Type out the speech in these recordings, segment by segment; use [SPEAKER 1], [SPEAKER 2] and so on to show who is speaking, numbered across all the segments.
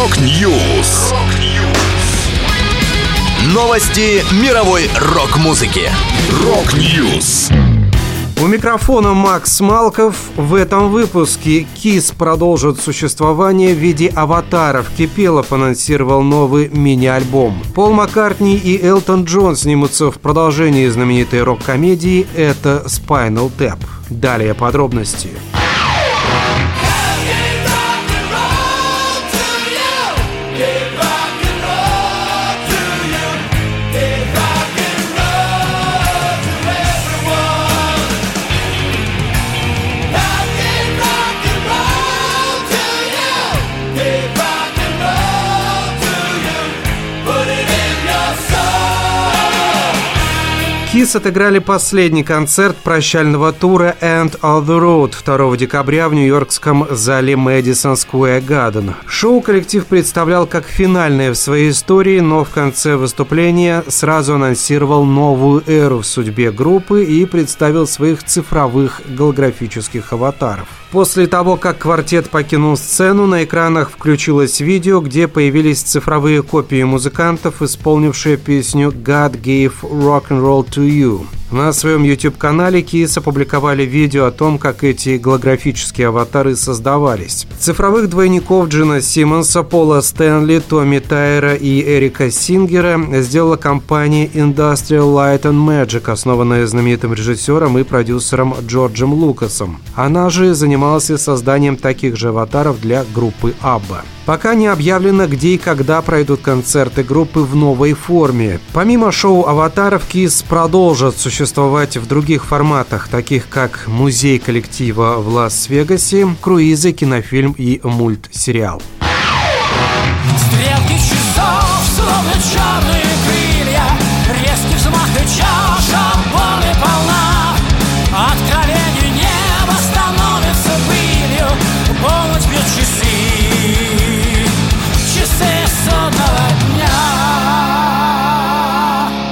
[SPEAKER 1] Rock News. Новости мировой рок-музыки. Rock News.
[SPEAKER 2] У микрофона Макс Малков. В этом выпуске Kiss продолжит существование в виде аватаров. Кипелов анонсировал новый мини-альбом. Пол Маккартни и Элтон Джон снимутся в продолжении знаменитой рок-комедии «Это Spinal Tap». Далее подробности. Kiss отыграли последний концерт прощального тура «End of the Road» 2 декабря в нью-йоркском зале Madison Square Garden. Шоу коллектив представлял как финальное в своей истории, но в конце выступления сразу анонсировал новую эру в судьбе группы и представил своих цифровых голографических аватаров. После того, как квартет покинул сцену, на экранах включилось видео, где появились цифровые копии музыкантов, исполнившие песню «God gave rock and roll to to you. На своем YouTube-канале Kiss опубликовали видео о том, как эти голографические аватары создавались. Цифровых двойников Джина Симмонса, Пола Стэнли, Томми Тайера и Эрика Сингера сделала компания Industrial Light and Magic, основанная знаменитым режиссером и продюсером Джорджем Лукасом. Она же занималась созданием таких же аватаров для группы ABBA. Пока не объявлено, где и когда пройдут концерты группы в новой форме. Помимо шоу «Аватаров», Kiss продолжат существовать в других форматах, таких как музей коллектива в Лас-Вегасе, круизы, кинофильм и мультсериал.
[SPEAKER 3] Стрелки часов, словно черные крылья, резкий взмах и чаша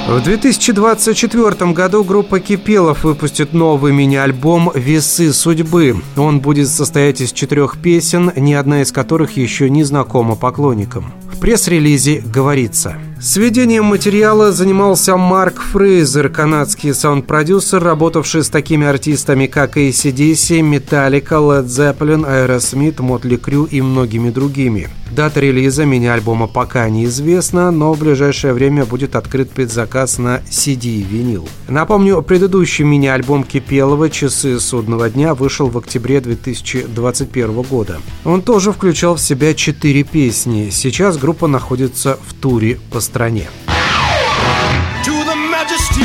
[SPEAKER 2] В 2024 году группа Кипелов выпустит новый мини-альбом «Весы судьбы». Он будет состоять из четырех песен, ни одна из которых еще не знакома поклонникам. В пресс-релизе говорится – Сведением материала занимался Марк Фрейзер, канадский саунд-продюсер, работавший с такими артистами, как ACDC, Metallica, Led Zeppelin, Aerosmith, Motley Crue и многими другими. Дата релиза мини-альбома пока неизвестна, но в ближайшее время будет открыт предзаказ на CD и винил. Напомню, предыдущий мини-альбом Кипелова «Часы судного дня» вышел в октябре 2021 года. Он тоже включал в себя четыре песни. Сейчас группа находится в туре по стране.
[SPEAKER 4] To the majesty,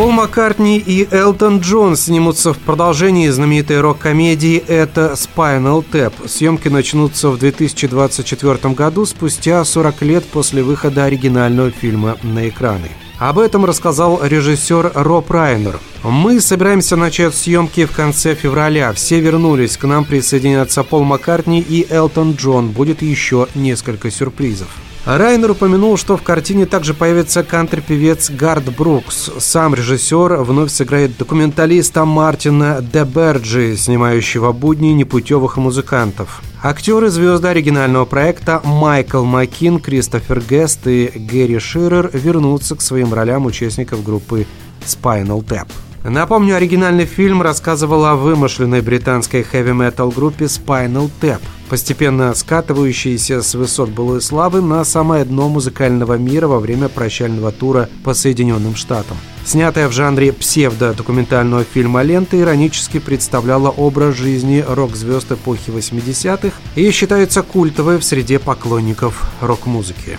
[SPEAKER 2] Пол Маккартни и Элтон Джон снимутся в продолжении знаменитой рок-комедии «Это Spinal Tap». Съемки начнутся в 2024 году, спустя 40 лет после выхода оригинального фильма на экраны. Об этом рассказал режиссер Роб Райнер. «Мы собираемся начать съемки в конце февраля. Все вернулись. К нам присоединятся Пол Маккартни и Элтон Джон. Будет еще несколько сюрпризов». Райнер упомянул, что в картине также появится кантри-певец Гард Брукс. Сам режиссер вновь сыграет документалиста Мартина Деберджи, снимающего будни непутевых музыкантов. Актеры звезды оригинального проекта Майкл Маккин, Кристофер Гест и Гэри Ширер вернутся к своим ролям участников группы Spinal Tap. Напомню, оригинальный фильм рассказывал о вымышленной британской хэви-метал группе Spinal Tap, постепенно скатывающейся с высот былой славы на самое дно музыкального мира во время прощального тура по Соединенным Штатам. Снятая в жанре псевдо-документального фильма лента иронически представляла образ жизни рок-звезд эпохи 80-х и считается культовой в среде поклонников рок-музыки.